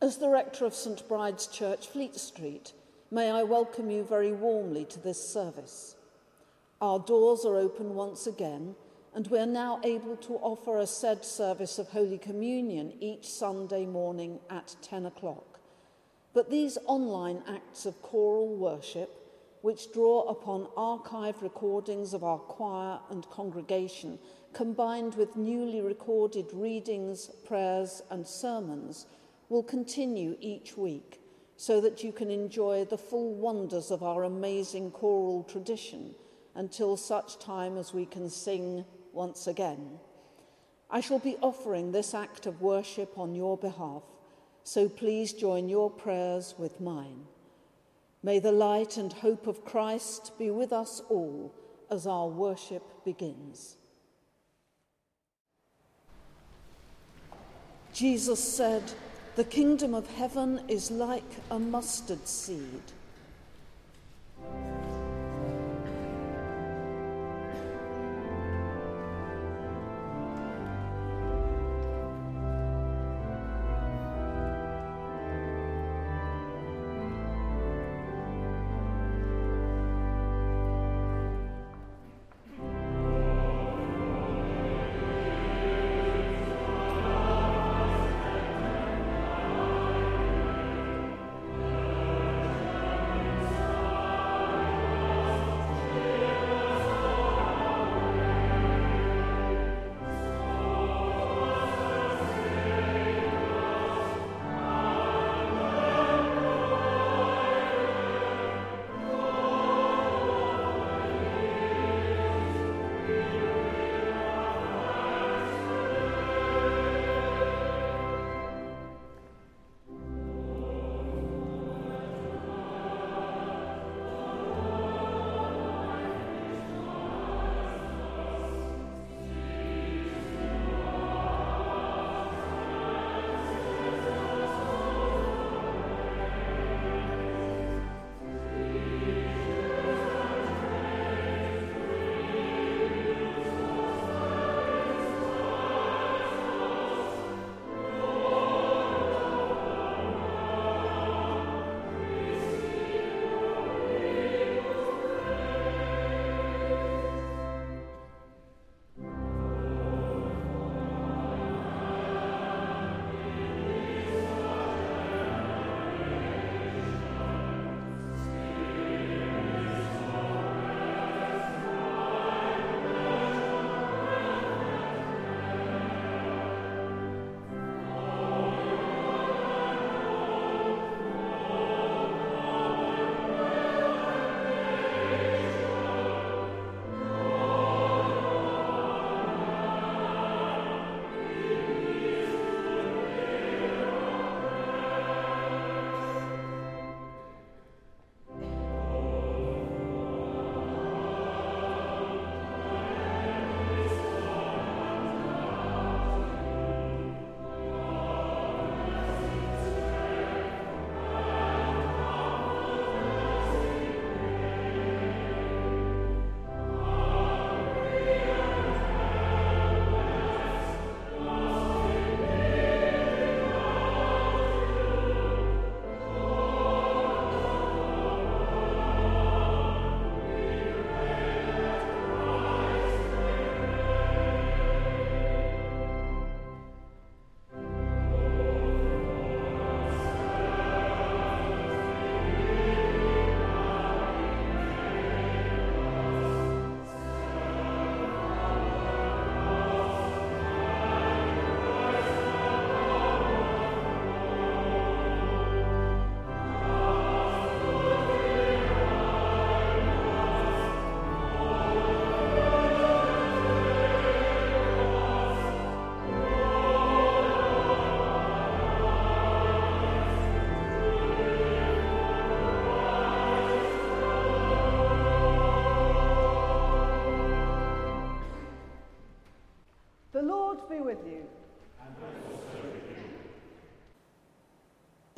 As the rector of St Bride's Church, Fleet Street, may I welcome you very warmly to this service. Our doors are open once again, and we are now able to offer a said service of Holy Communion each Sunday morning at 10 o'clock. But these online acts of choral worship, which draw upon archived recordings of our choir and congregation, combined with newly recorded readings, prayers, and sermons, will continue each week so that you can enjoy the full wonders of our amazing choral tradition until such time as we can sing once again. I shall be offering this act of worship on your behalf, so please join your prayers with mine. May the light and hope of Christ be with us all as our worship begins. Jesus said, The kingdom of heaven is like a mustard seed.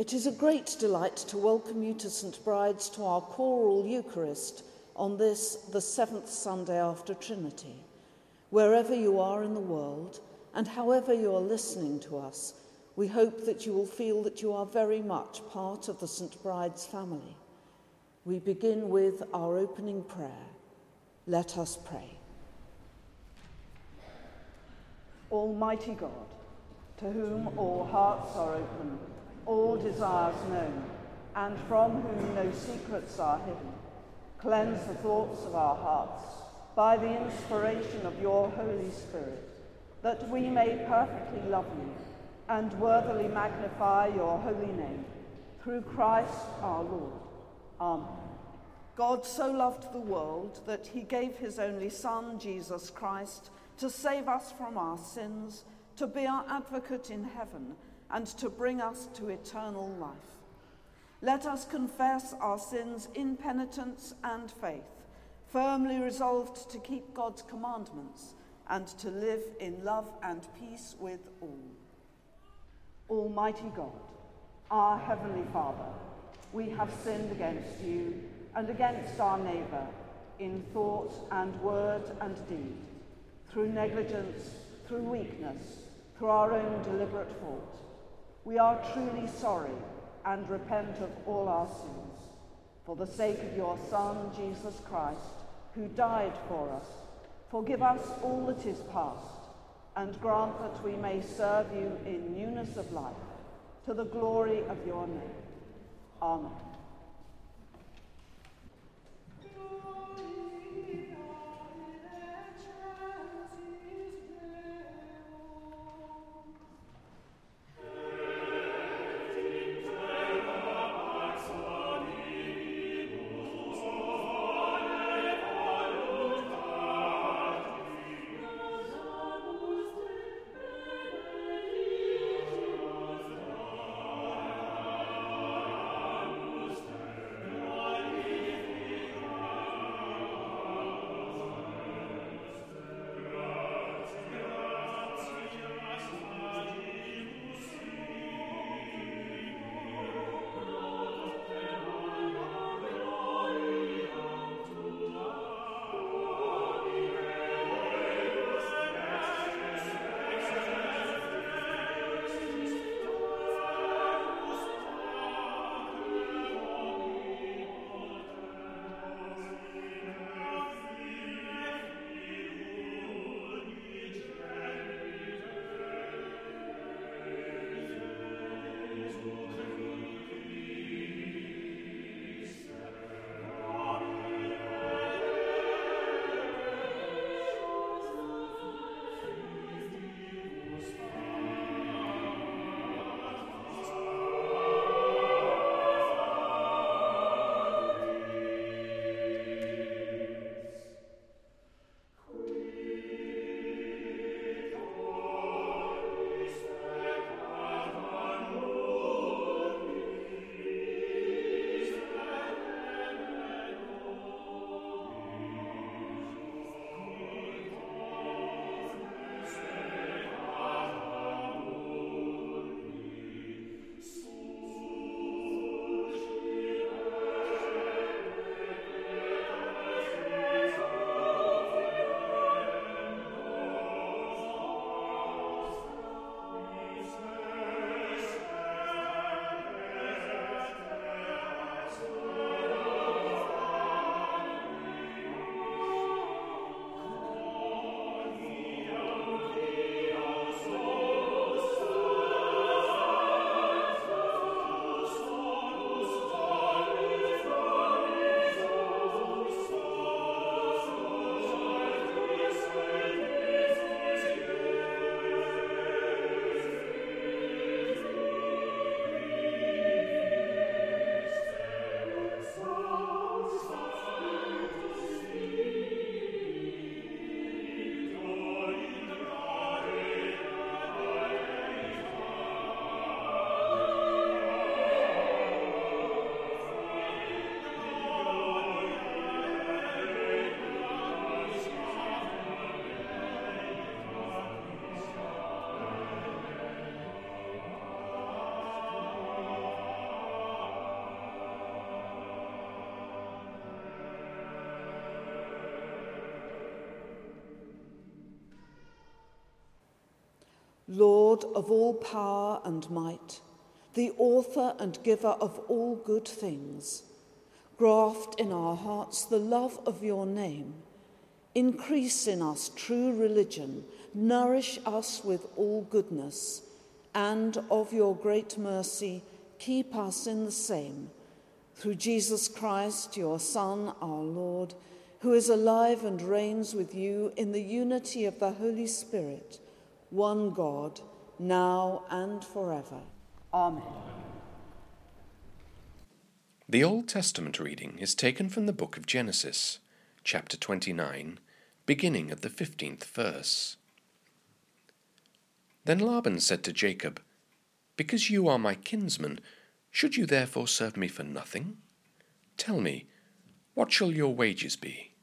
It is a great delight to welcome you to St Bride's to our choral Eucharist on this, the seventh Sunday after Trinity. Wherever you are in the world and however you are listening to us, we hope that you will feel that you are very much part of the St. Bride's family. We begin with our opening prayer. Let us pray. Almighty God, to whom all hearts are open, all desires known, and from whom no secrets are hidden, cleanse the thoughts of our hearts by the inspiration of your Holy Spirit, that we may perfectly love you and worthily magnify your holy name, through Christ our Lord. Amen. God so loved the world that he gave his only Son, Jesus Christ, to save us from our sins, to be our advocate in heaven, and to bring us to eternal life. Let us confess our sins in penitence and faith, firmly resolved to keep God's commandments and to live in love and peace with all. Almighty God, our Heavenly Father, we have sinned against you and against our neighbour in thought and word and deed through negligence, through weakness, through our own deliberate fault. We are truly sorry and repent of all our sins. For the sake of your Son, Jesus Christ, who died for us, forgive us all that is past, and grant that we may serve you in newness of life, to the glory of your name. Amen. Of all power and might, the author and giver of all good things, graft in our hearts the love of your name, increase in us true religion, nourish us with all goodness, and of your great mercy, keep us in the same. Through Jesus Christ, your Son, our Lord, who is alive and reigns with you in the unity of the Holy Spirit, one God, now and forever. Amen. The Old Testament reading is taken from the book of Genesis, chapter 29, beginning at the 15th verse. Then Laban said to Jacob, Because you are my kinsman, should you therefore serve me for nothing? Tell me, what shall your wages be?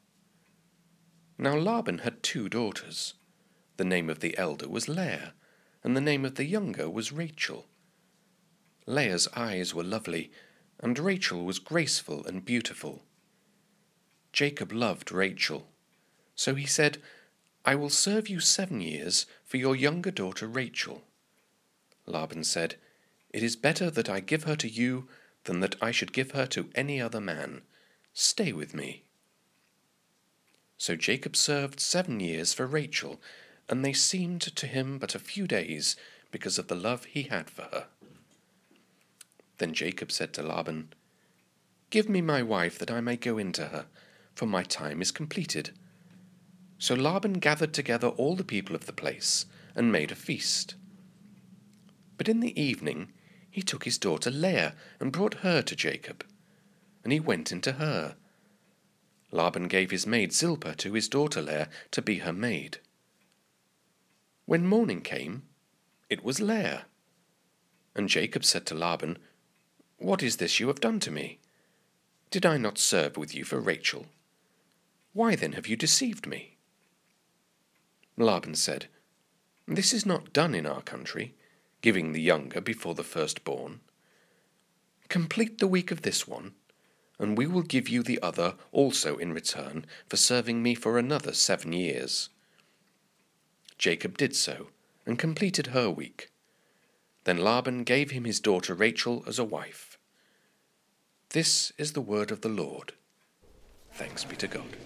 Now Laban had two daughters. The name of the elder was Leah, and the name of the younger was Rachel. Leah's eyes were lovely, and Rachel was graceful and beautiful. Jacob loved Rachel, so he said, I will serve you seven years for your younger daughter Rachel. Laban said, It is better that I give her to you than that I should give her to any other man. Stay with me. So Jacob served seven years for Rachel, and they seemed to him but a few days because of the love he had for her. Then Jacob said to Laban, Give me my wife that I may go into her, for my time is completed. So Laban gathered together all the people of the place and made a feast. But in the evening he took his daughter Leah and brought her to Jacob, and he went into her. Laban gave his maid Zilpah to his daughter Leah to be her maid. When morning came, it was Leah. And Jacob said to Laban, What is this you have done to me? Did I not serve with you for Rachel? Why then have you deceived me? Laban said, This is not done in our country, giving the younger before the firstborn. Complete the week of this one, and we will give you the other also in return for serving me for another seven years. Jacob did so, and completed her week. Then Laban gave him his daughter Rachel as a wife. This is the word of the Lord. Thanks be to God.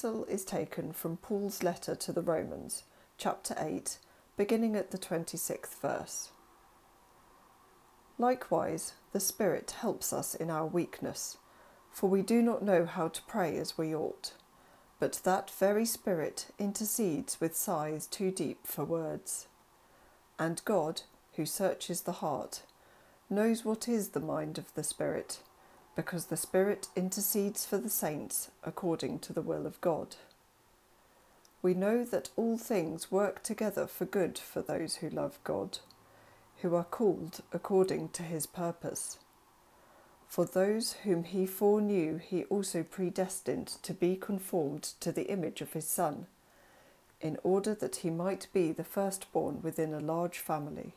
Epistle is taken from Paul's letter to the Romans, chapter 8, beginning at the 26th verse. Likewise, the Spirit helps us in our weakness, for we do not know how to pray as we ought. But that very Spirit intercedes with sighs too deep for words. And God, who searches the heart, knows what is the mind of the Spirit because the Spirit intercedes for the saints according to the will of God. We know that all things work together for good for those who love God, who are called according to his purpose. For those whom he foreknew, he also predestined to be conformed to the image of his Son, in order that he might be the firstborn within a large family.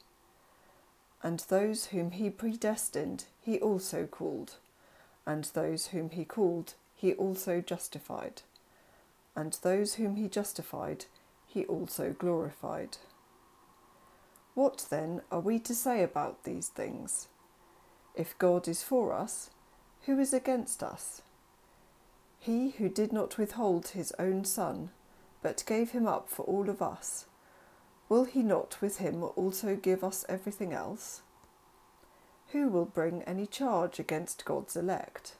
And those whom he predestined, he also called and those whom he called, he also justified. And those whom he justified, he also glorified. What then are we to say about these things? If God is for us, who is against us? He who did not withhold his own Son, but gave him up for all of us, will he not with him also give us everything else? Who will bring any charge against God's elect?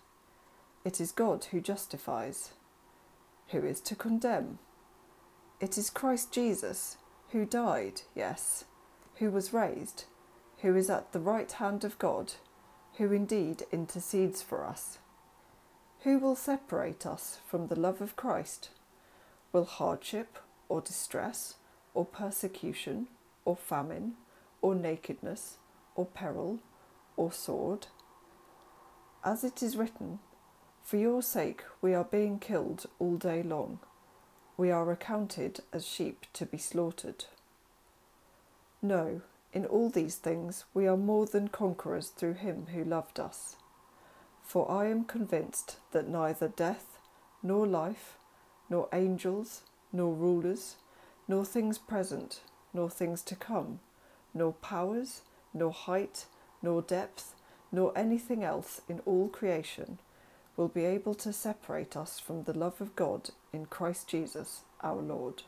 It is God who justifies. Who is to condemn? It is Christ Jesus, who died, yes, who was raised, who is at the right hand of God, who indeed intercedes for us. Who will separate us from the love of Christ? Will hardship, or distress, or persecution, or famine, or nakedness, or peril, or sword. As it is written, For your sake we are being killed all day long. We are accounted as sheep to be slaughtered. No, in all these things we are more than conquerors through him who loved us. For I am convinced that neither death, nor life, nor angels, nor rulers, nor things present, nor things to come, nor powers, nor height, nor depth, nor anything else in all creation will be able to separate us from the love of God in Christ Jesus our Lord.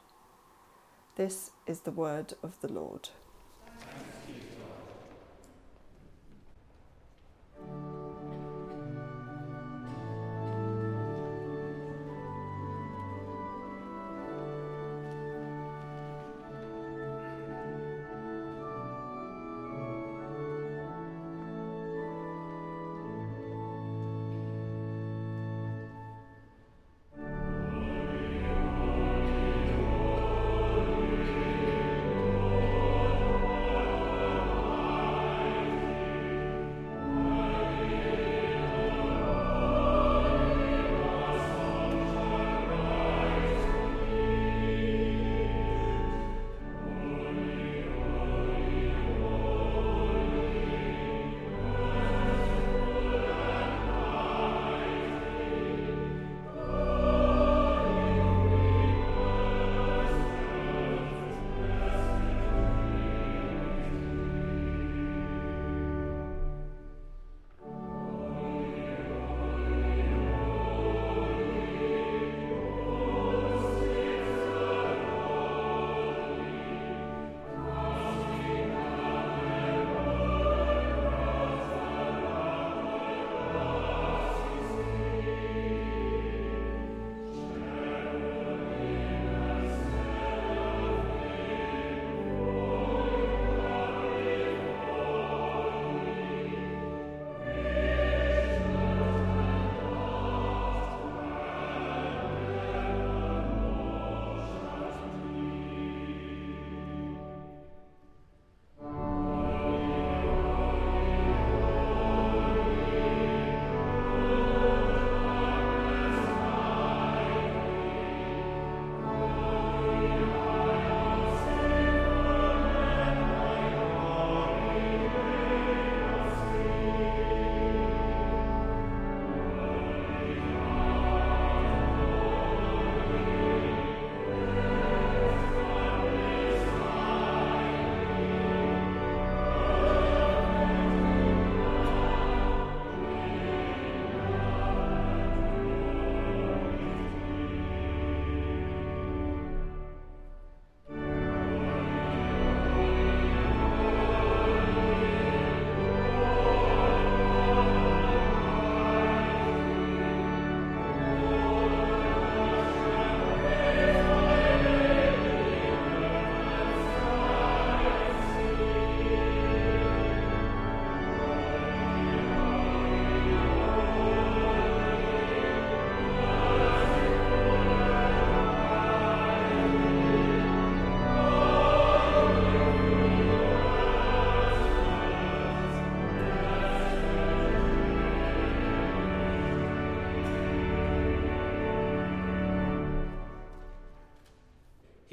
This is the word of the Lord.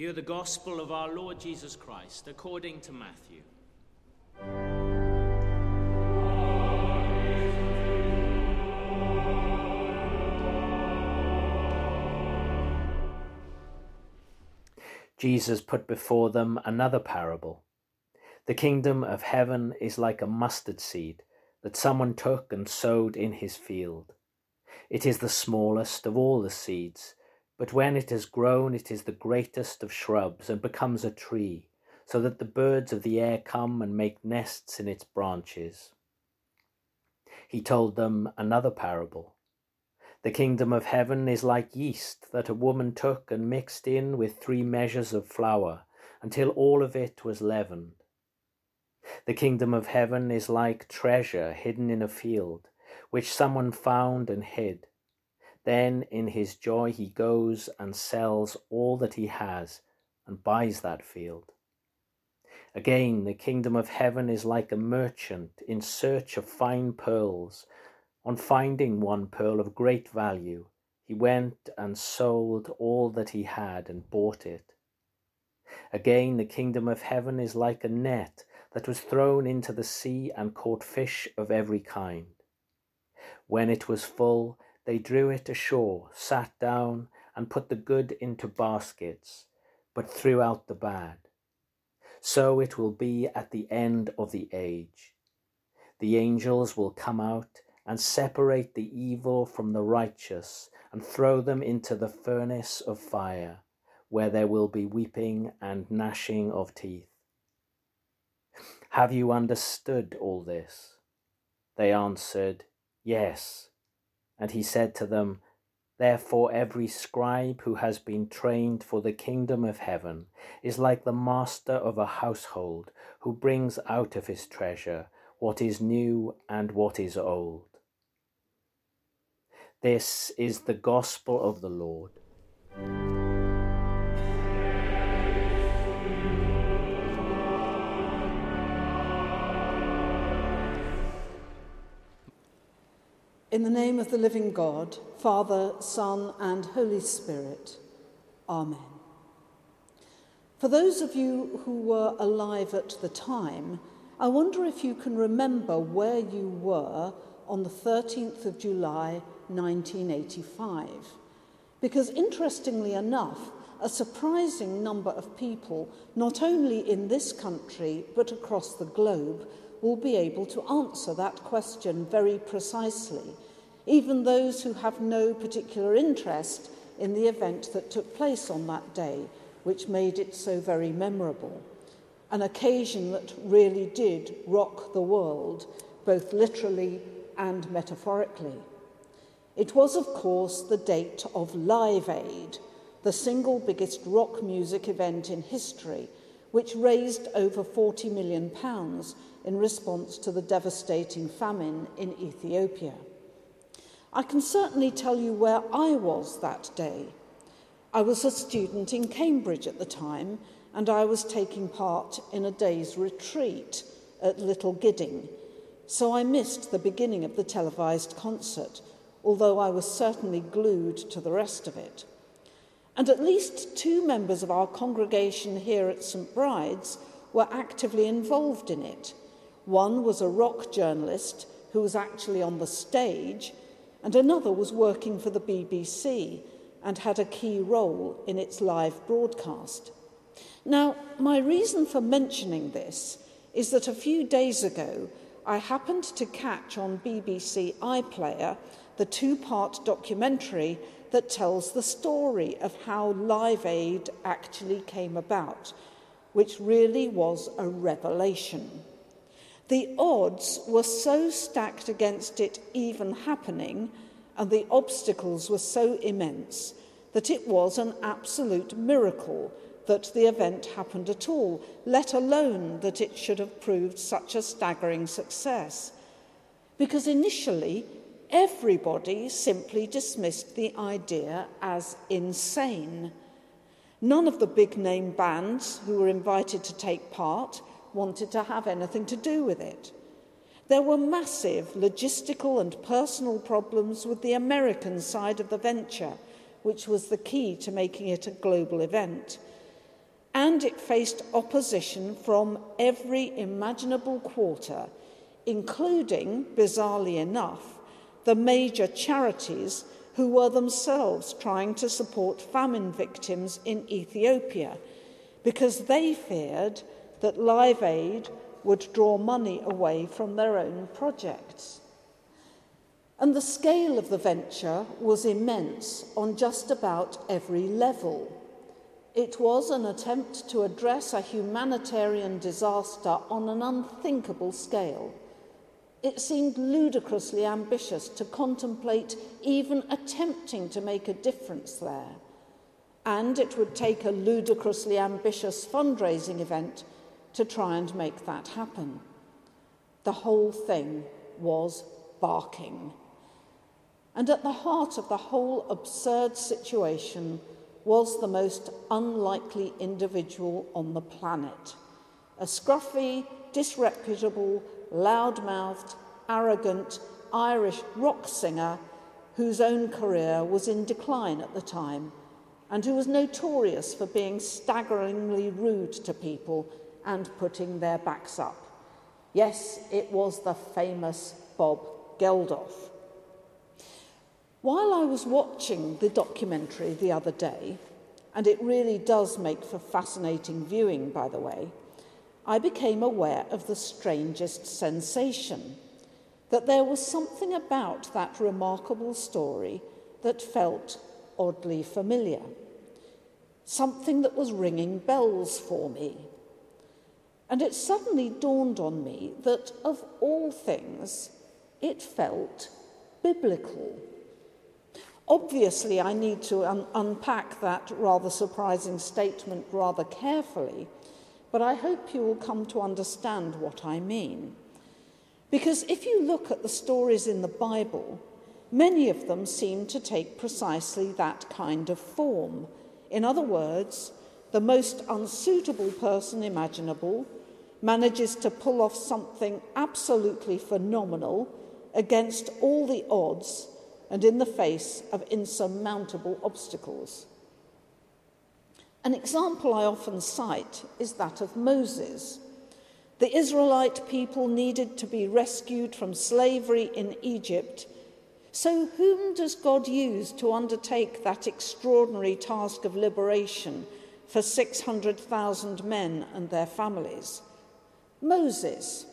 Hear the gospel of our Lord Jesus Christ according to Matthew. Jesus put before them another parable. The kingdom of heaven is like a mustard seed that someone took and sowed in his field. It is the smallest of all the seeds but when it has grown, it is the greatest of shrubs and becomes a tree, so that the birds of the air come and make nests in its branches. He told them another parable. The kingdom of heaven is like yeast that a woman took and mixed in with three measures of flour until all of it was leavened. The kingdom of heaven is like treasure hidden in a field, which someone found and hid. Then in his joy he goes and sells all that he has and buys that field. Again, the kingdom of heaven is like a merchant in search of fine pearls. On finding one pearl of great value, he went and sold all that he had and bought it. Again, the kingdom of heaven is like a net that was thrown into the sea and caught fish of every kind. When it was full, they drew it ashore, sat down, and put the good into baskets, but threw out the bad. So it will be at the end of the age. The angels will come out and separate the evil from the righteous and throw them into the furnace of fire, where there will be weeping and gnashing of teeth. Have you understood all this? They answered, Yes. And he said to them, Therefore, every scribe who has been trained for the kingdom of heaven is like the master of a household who brings out of his treasure what is new and what is old. This is the gospel of the Lord. In the name of the living God, Father, Son, and Holy Spirit. Amen. For those of you who were alive at the time, I wonder if you can remember where you were on the 13th of July 1985. Because interestingly enough, a surprising number of people, not only in this country but across the globe, will be able to answer that question very precisely, even those who have no particular interest in the event that took place on that day, which made it so very memorable. An occasion that really did rock the world, both literally and metaphorically. It was, of course, the date of Live Aid, the single biggest rock music event in history, which raised over 40 million pounds in response to the devastating famine in Ethiopia. I can certainly tell you where I was that day. I was a student in Cambridge at the time, and I was taking part in a day's retreat at Little Gidding, so I missed the beginning of the televised concert, although I was certainly glued to the rest of it. And at least two members of our congregation here at St Bride's were actively involved in it. One was a rock journalist who was actually on the stage, and another was working for the BBC and had a key role in its live broadcast. Now, my reason for mentioning this is that a few days ago I happened to catch on BBC iPlayer the two part documentary that tells the story of how Live Aid actually came about, which really was a revelation. The odds were so stacked against it even happening, and the obstacles were so immense that it was an absolute miracle that the event happened at all, let alone that it should have proved such a staggering success. Because initially, everybody simply dismissed the idea as insane. None of the big name bands who were invited to take part wanted to have anything to do with it. There were massive logistical and personal problems with the American side of the venture, which was the key to making it a global event. and it faced opposition from every imaginable quarter, including, bizarrely enough, the major charities who were themselves trying to support famine victims in Ethiopia because they feared that Live Aid would draw money away from their own projects. And the scale of the venture was immense on just about every level. It was an attempt to address a humanitarian disaster on an unthinkable scale. It seemed ludicrously ambitious to contemplate even attempting to make a difference there. And it would take a ludicrously ambitious fundraising event to try and make that happen. The whole thing was barking. And at the heart of the whole absurd situation was the most unlikely individual on the planet a scruffy, disreputable, loud mouthed, arrogant Irish rock singer whose own career was in decline at the time and who was notorious for being staggeringly rude to people and putting their backs up. Yes, it was the famous Bob Geldof. While I was watching the documentary the other day, and it really does make for fascinating viewing, by the way, I became aware of the strangest sensation that there was something about that remarkable story that felt oddly familiar, something that was ringing bells for me. And it suddenly dawned on me that of all things, it felt biblical. Obviously, I need to un- unpack that rather surprising statement rather carefully, but I hope you will come to understand what I mean. Because if you look at the stories in the Bible, many of them seem to take precisely that kind of form. In other words, the most unsuitable person imaginable manages to pull off something absolutely phenomenal against all the odds and in the face of insurmountable obstacles. An example I often cite is that of Moses. The Israelite people needed to be rescued from slavery in Egypt. So, whom does God use to undertake that extraordinary task of liberation for 600,000 men and their families? Moses.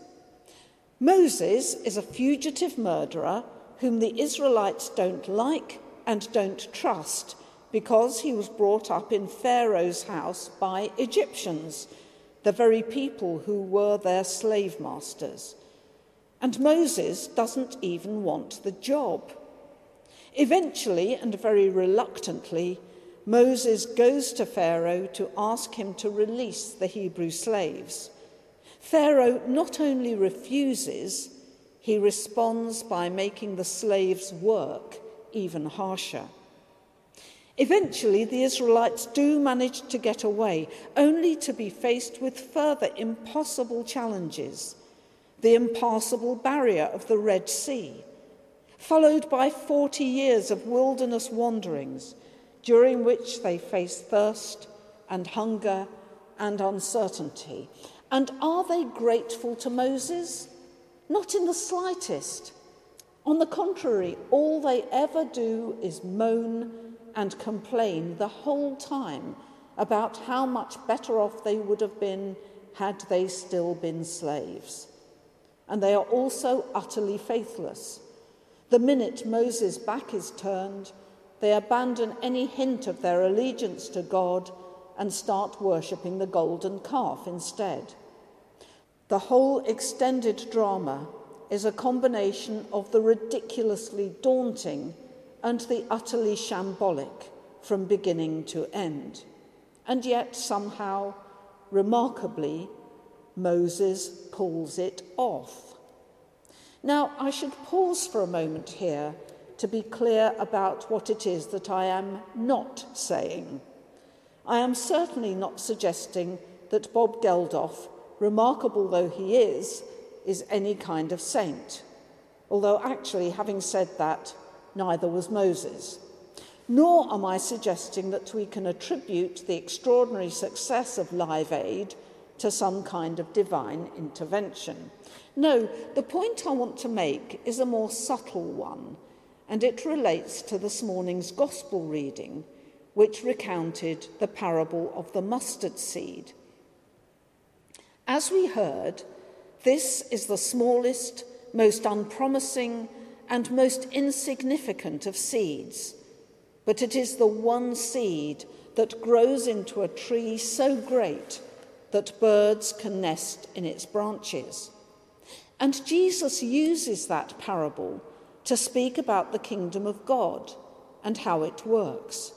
Moses is a fugitive murderer whom the Israelites don't like and don't trust because he was brought up in Pharaoh's house by Egyptians, the very people who were their slave masters. And Moses doesn't even want the job. Eventually, and very reluctantly, Moses goes to Pharaoh to ask him to release the Hebrew slaves. Pharaoh not only refuses, he responds by making the slaves' work even harsher. Eventually, the Israelites do manage to get away, only to be faced with further impossible challenges the impassable barrier of the Red Sea, followed by 40 years of wilderness wanderings, during which they face thirst and hunger and uncertainty. And are they grateful to Moses? Not in the slightest. On the contrary, all they ever do is moan and complain the whole time about how much better off they would have been had they still been slaves. And they are also utterly faithless. The minute Moses' back is turned, they abandon any hint of their allegiance to God and start worshipping the golden calf instead. The whole extended drama is a combination of the ridiculously daunting and the utterly shambolic from beginning to end. And yet, somehow, remarkably, Moses pulls it off. Now, I should pause for a moment here to be clear about what it is that I am not saying. I am certainly not suggesting that Bob Geldof remarkable though he is, is any kind of saint. Although, actually, having said that, neither was Moses. Nor am I suggesting that we can attribute the extraordinary success of Live Aid to some kind of divine intervention. No, the point I want to make is a more subtle one, and it relates to this morning's Gospel reading, which recounted the parable of the mustard seed. As we heard, this is the smallest, most unpromising, and most insignificant of seeds, but it is the one seed that grows into a tree so great that birds can nest in its branches. And Jesus uses that parable to speak about the kingdom of God and how it works.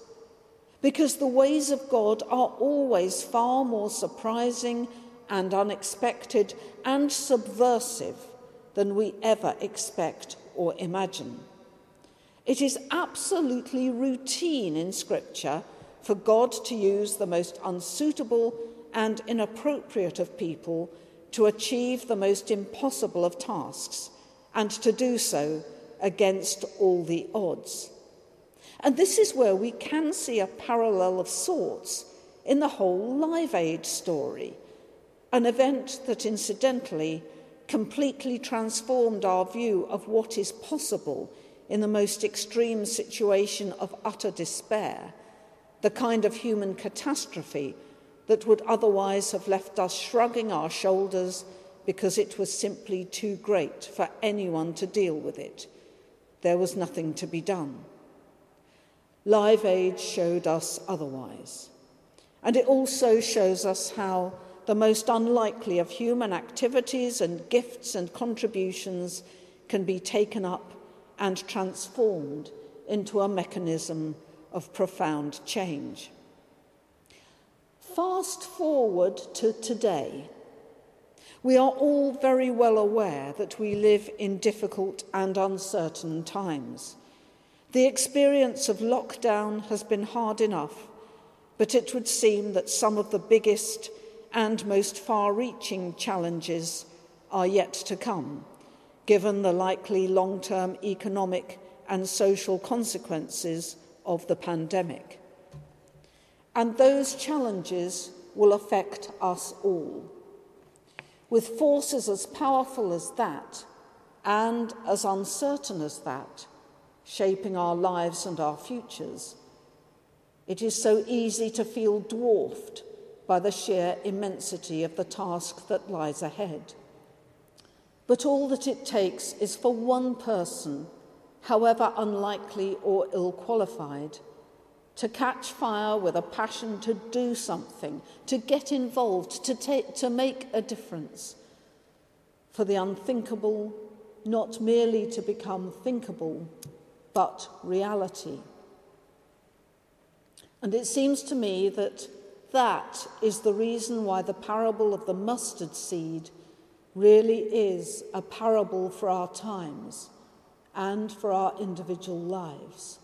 Because the ways of God are always far more surprising and unexpected and subversive than we ever expect or imagine. It is absolutely routine in Scripture for God to use the most unsuitable and inappropriate of people to achieve the most impossible of tasks, and to do so against all the odds. And this is where we can see a parallel of sorts in the whole Live Aid story, an event that incidentally completely transformed our view of what is possible in the most extreme situation of utter despair, the kind of human catastrophe that would otherwise have left us shrugging our shoulders because it was simply too great for anyone to deal with it. There was nothing to be done. Live Aid showed us otherwise. And it also shows us how the most unlikely of human activities and gifts and contributions can be taken up and transformed into a mechanism of profound change. Fast forward to today. We are all very well aware that we live in difficult and uncertain times. The experience of lockdown has been hard enough, but it would seem that some of the biggest and most far reaching challenges are yet to come, given the likely long term economic and social consequences of the pandemic. And those challenges will affect us all. With forces as powerful as that and as uncertain as that shaping our lives and our futures, it is so easy to feel dwarfed by the sheer immensity of the task that lies ahead. But all that it takes is for one person, however unlikely or ill qualified, to catch fire with a passion to do something, to get involved, to, take, to make a difference. For the unthinkable, not merely to become thinkable, but reality. And it seems to me that that is the reason why the parable of the mustard seed really is a parable for our times and for our individual lives.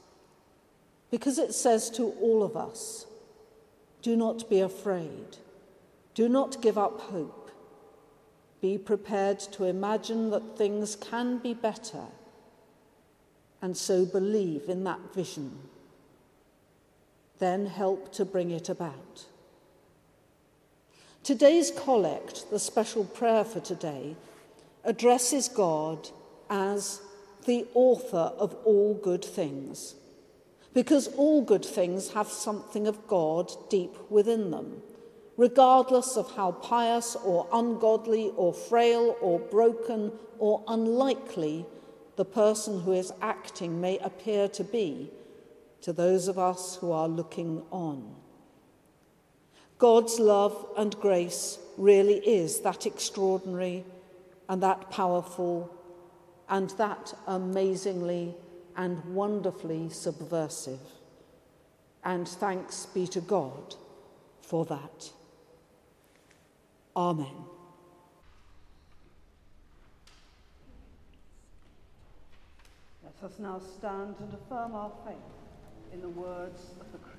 Because it says to all of us do not be afraid, do not give up hope, be prepared to imagine that things can be better, and so believe in that vision. Then help to bring it about. Today's collect, the special prayer for today, addresses God as the author of all good things because all good things have something of God deep within them, regardless of how pious or ungodly or frail or broken or unlikely the person who is acting may appear to be to those of us who are looking on. God's love and grace really is that extraordinary and that powerful and that amazingly and wonderfully subversive. And thanks be to God for that. Amen. Let us now stand and affirm our faith in the words of the Creed.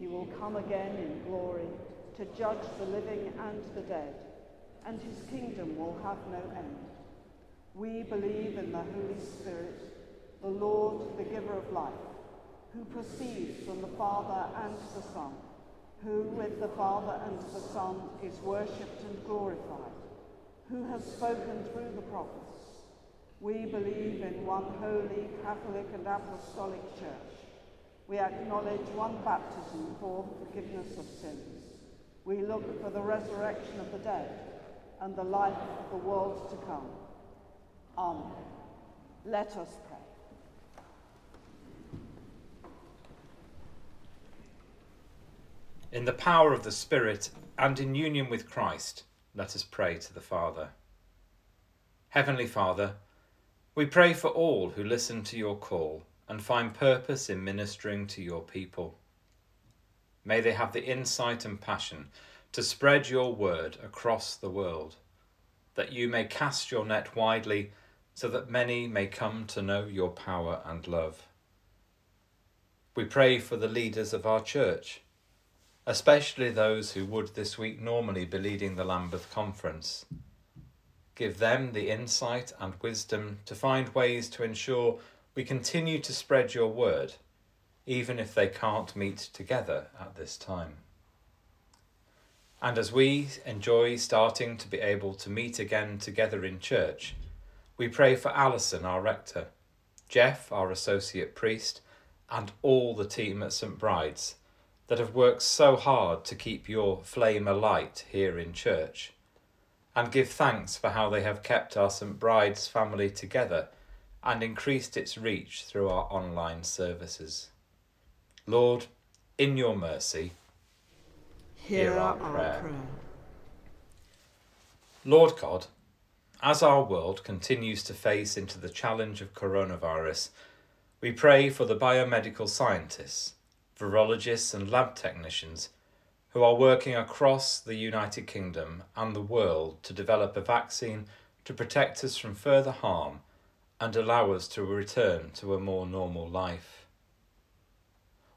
He will come again in glory to judge the living and the dead, and his kingdom will have no end. We believe in the Holy Spirit, the Lord, the giver of life, who proceeds from the Father and the Son, who with the Father and the Son is worshipped and glorified, who has spoken through the prophets. We believe in one holy, Catholic and Apostolic Church. We acknowledge one baptism for the forgiveness of sins. We look for the resurrection of the dead and the life of the world to come. Amen. Let us pray. In the power of the Spirit and in union with Christ, let us pray to the Father. Heavenly Father, we pray for all who listen to your call and find purpose in ministering to your people. May they have the insight and passion to spread your word across the world, that you may cast your net widely so that many may come to know your power and love. We pray for the leaders of our church, especially those who would this week normally be leading the Lambeth Conference. Give them the insight and wisdom to find ways to ensure we continue to spread your word, even if they can't meet together at this time. And as we enjoy starting to be able to meet again together in church, we pray for Alison, our rector, Jeff, our associate priest, and all the team at St. Bride's that have worked so hard to keep your flame alight here in church. And give thanks for how they have kept our St. Bride's family together and increased its reach through our online services. Lord, in your mercy, hear, our, our prayer. prayer. Lord God, as our world continues to face into the challenge of coronavirus, we pray for the biomedical scientists, virologists, and lab technicians who are working across the United Kingdom and the world to develop a vaccine to protect us from further harm and allow us to return to a more normal life.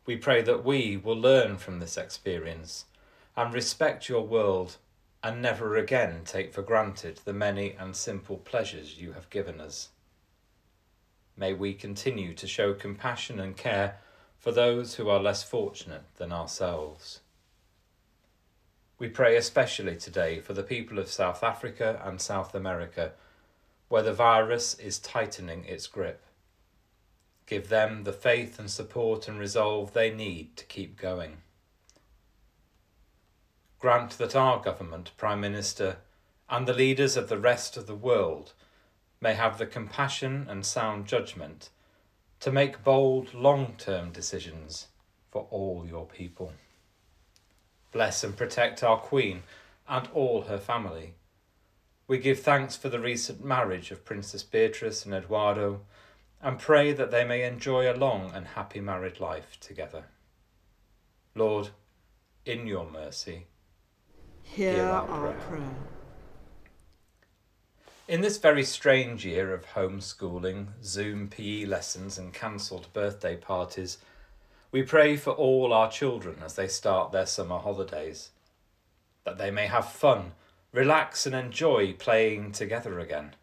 We pray that we will learn from this experience and respect your world and never again take for granted the many and simple pleasures you have given us. May we continue to show compassion and care for those who are less fortunate than ourselves. We pray especially today for the people of South Africa and South America where the virus is tightening its grip. Give them the faith and support and resolve they need to keep going. Grant that our government, Prime Minister, and the leaders of the rest of the world may have the compassion and sound judgment to make bold long term decisions for all your people. Bless and protect our Queen and all her family we give thanks for the recent marriage of Princess Beatrice and Eduardo and pray that they may enjoy a long and happy married life together. Lord, in your mercy, hear, hear our, our prayer. prayer. In this very strange year of homeschooling, Zoom PE lessons, and cancelled birthday parties, we pray for all our children as they start their summer holidays, that they may have fun relax and enjoy playing together again.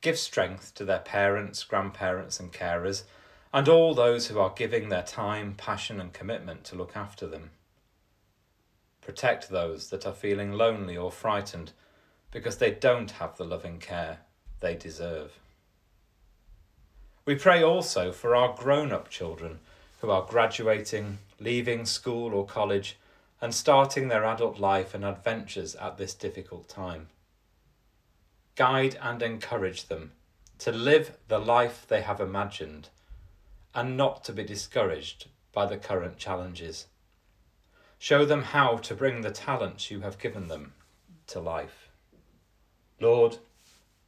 Give strength to their parents, grandparents, and carers, and all those who are giving their time, passion, and commitment to look after them. Protect those that are feeling lonely or frightened because they don't have the loving care they deserve. We pray also for our grown up children who are graduating, leaving school or college, and starting their adult life and adventures at this difficult time. Guide and encourage them to live the life they have imagined and not to be discouraged by the current challenges. Show them how to bring the talents you have given them to life. Lord,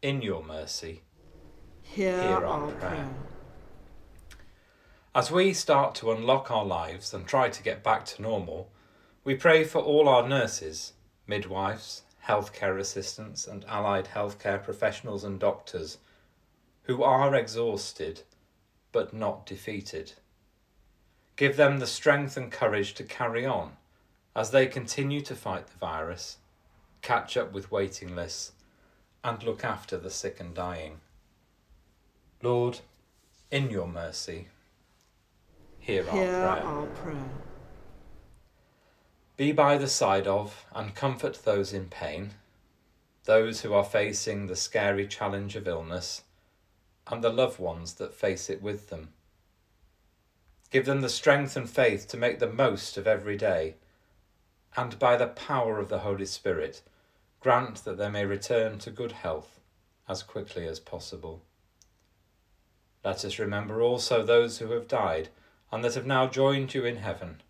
in your mercy, Hear, hear our, prayer. prayer. As we start to unlock our lives and try to get back to normal, we pray for all our nurses, midwives, healthcare assistants, and allied healthcare professionals and doctors who are exhausted but not defeated. Give them the strength and courage to carry on as they continue to fight the virus, catch up with waiting lists, and look after the sick and dying. Lord, in your mercy, hear, Hear our prayer. our prayer. Be by the side of and comfort those in pain, those who are facing the scary challenge of illness, and the loved ones that face it with them. Give them the strength and faith to make the most of every day, and by the power of the Holy Spirit, grant that they may return to good health as quickly as possible. Let us remember also those who have died and that have now joined you in heaven.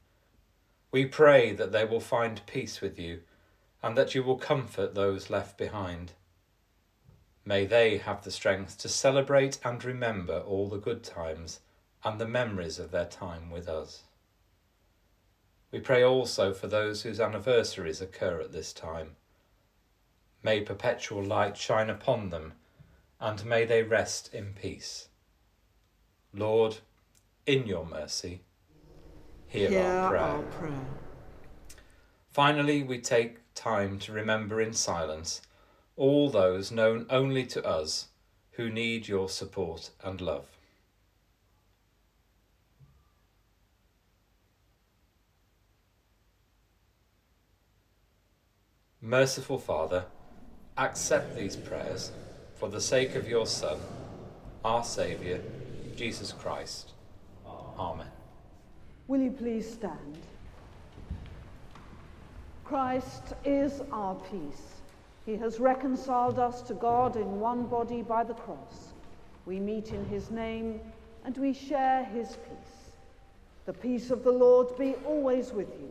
We pray that they will find peace with you and that you will comfort those left behind. May they have the strength to celebrate and remember all the good times and the memories of their time with us. We pray also for those whose anniversaries occur at this time. May perpetual light shine upon them, and may they rest in peace. Lord, in your mercy, hear, Hear our prayer. our prayer. Finally, we take time to remember in silence all those known only to us who need your support and love. Merciful Father, accept these prayers for the sake of your Son, our Saviour, Jesus Christ. Amen. Will you please stand? Christ is our peace. He has reconciled us to God in one body by the cross. We meet in his name and we share his peace. The peace of the Lord be always with you.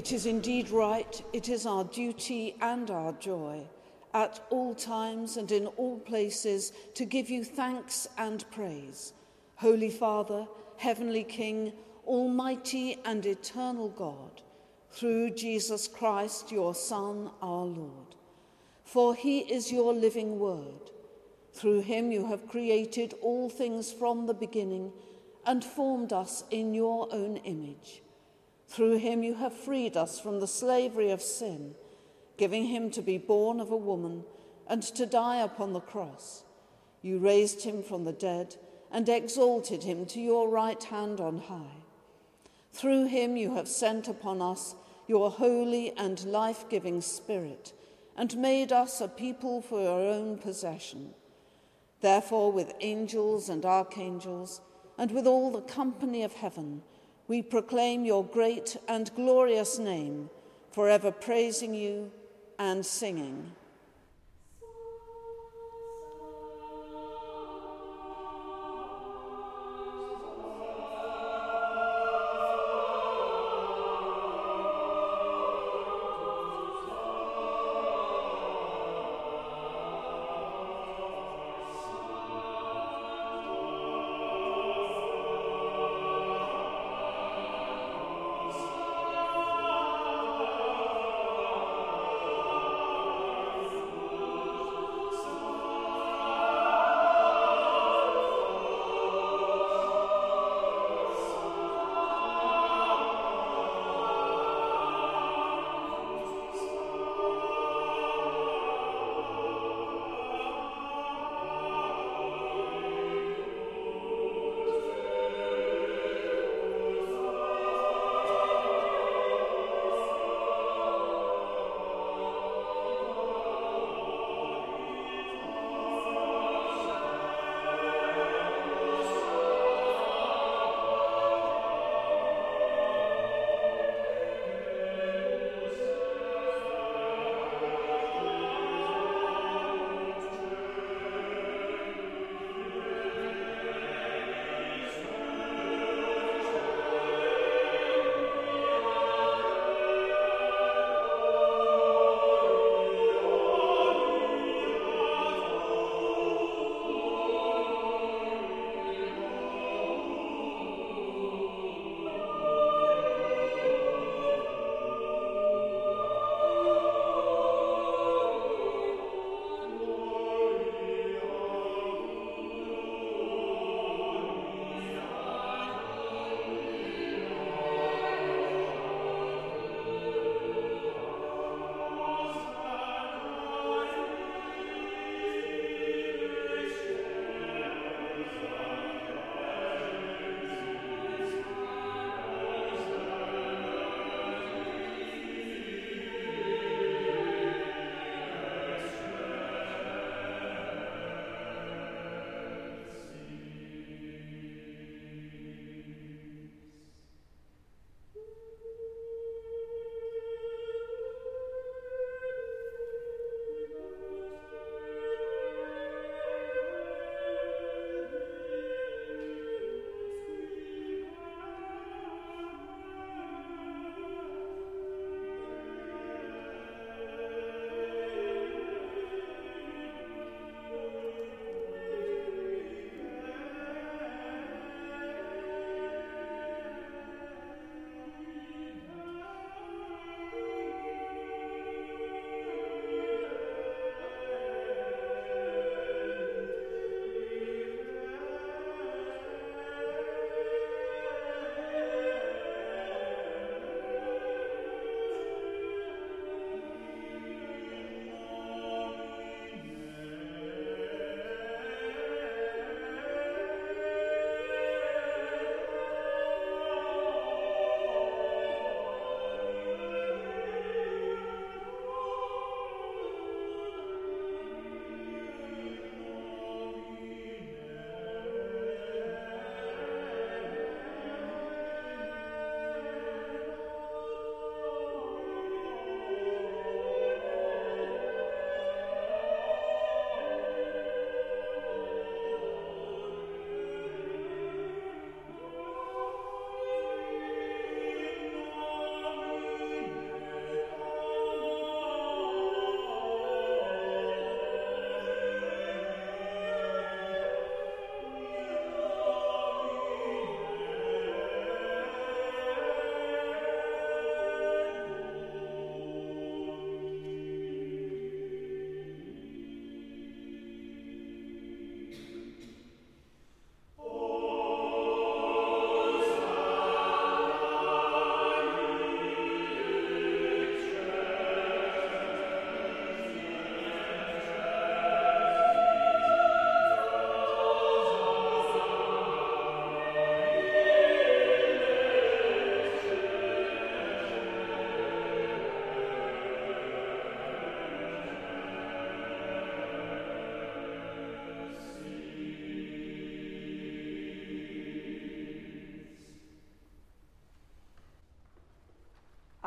It is indeed right, it is our duty and our joy, at all times and in all places, to give you thanks and praise. Holy Father, Heavenly King, Almighty and eternal God, through Jesus Christ, your Son, our Lord. For he is your living word. Through him you have created all things from the beginning and formed us in your own image. Through him you have freed us from the slavery of sin, giving him to be born of a woman and to die upon the cross. You raised him from the dead and exalted him to your right hand on high. Through him you have sent upon us your holy and life giving Spirit and made us a people for your own possession. Therefore, with angels and archangels, and with all the company of heaven, we proclaim your great and glorious name, forever praising you and singing.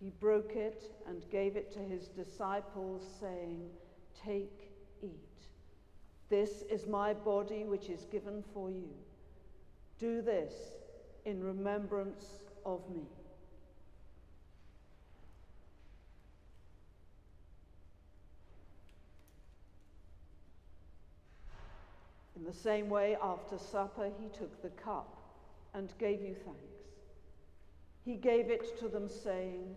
He broke it and gave it to his disciples, saying, Take, eat. This is my body, which is given for you. Do this in remembrance of me. In the same way, after supper, he took the cup and gave you thanks. He gave it to them, saying,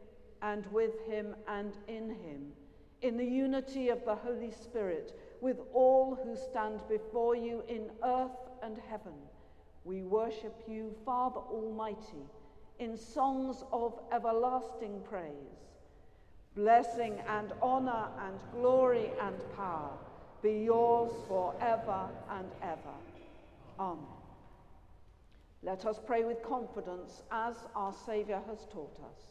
and with him and in him, in the unity of the Holy Spirit, with all who stand before you in earth and heaven, we worship you, Father Almighty, in songs of everlasting praise. Blessing and honor and glory and power be yours forever and ever. Amen. Let us pray with confidence as our Saviour has taught us.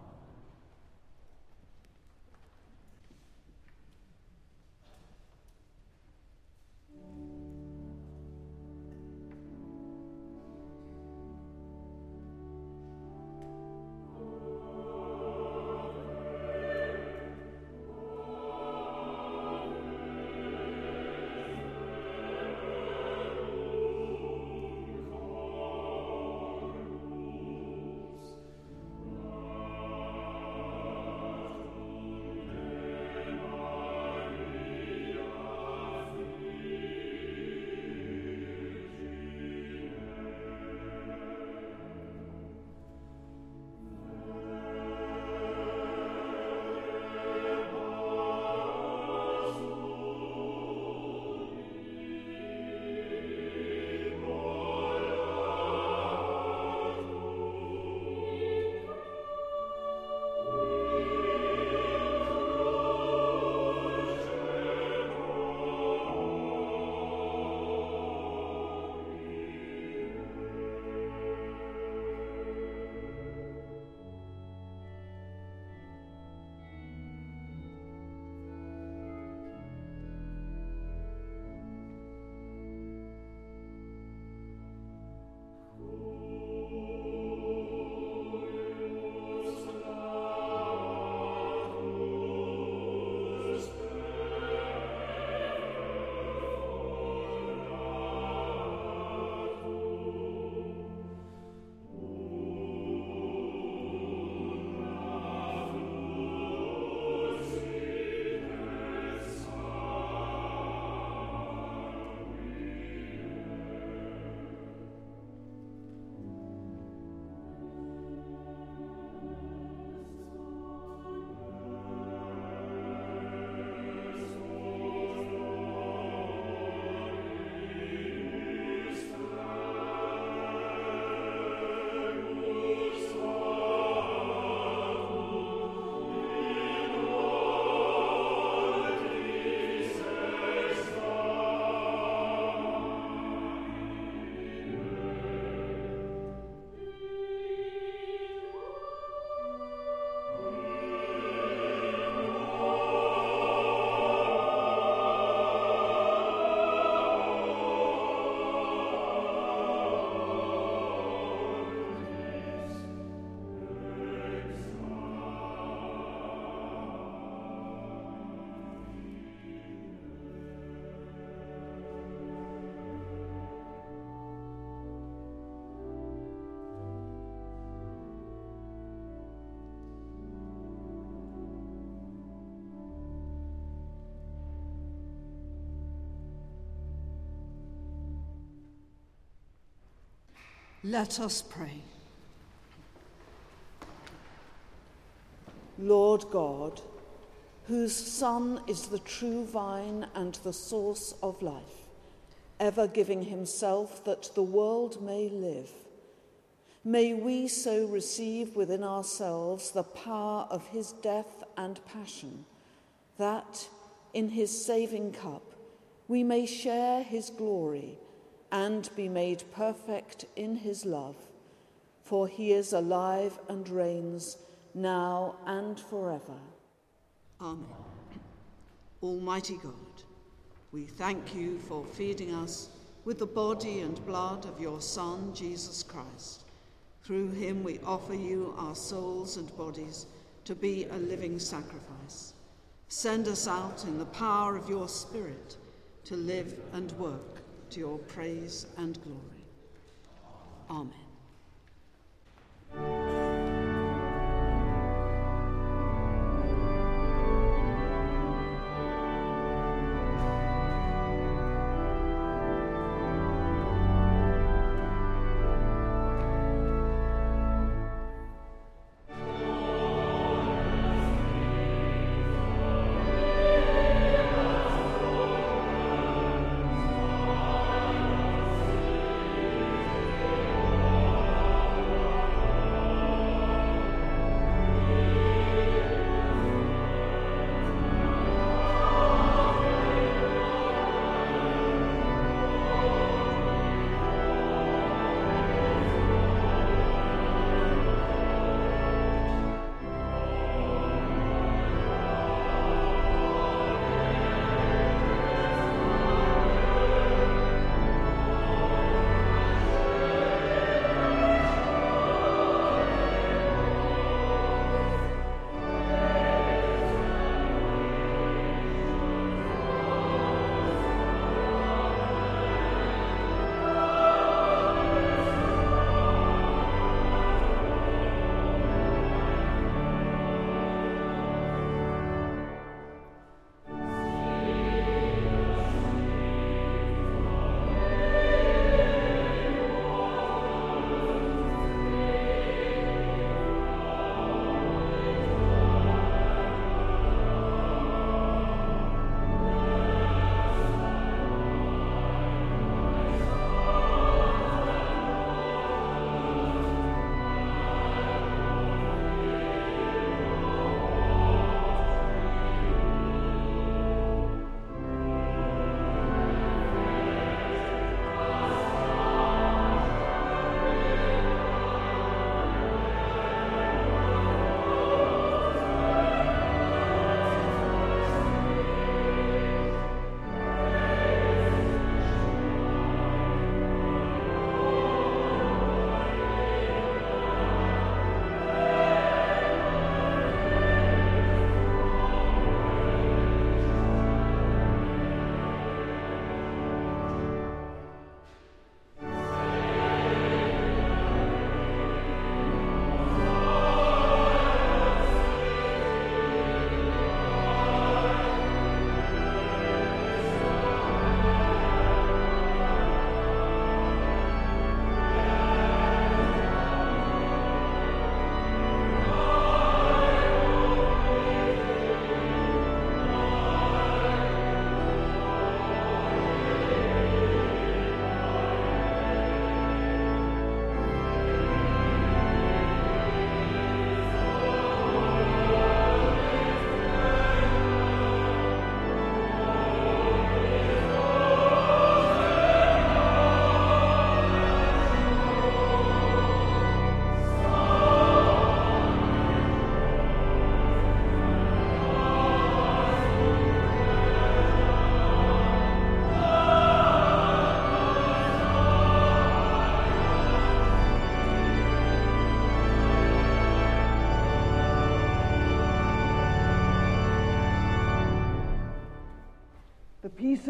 Let us pray. Lord God, whose Son is the true vine and the source of life, ever giving himself that the world may live, may we so receive within ourselves the power of his death and passion, that in his saving cup we may share his glory and be made perfect in his love, for he is alive and reigns now and forever. Amen. Almighty God, we thank you for feeding us with the body and blood of your Son, Jesus Christ. Through him we offer you our souls and bodies to be a living sacrifice. Send us out in the power of your Spirit to live and work to your praise and glory. Amen.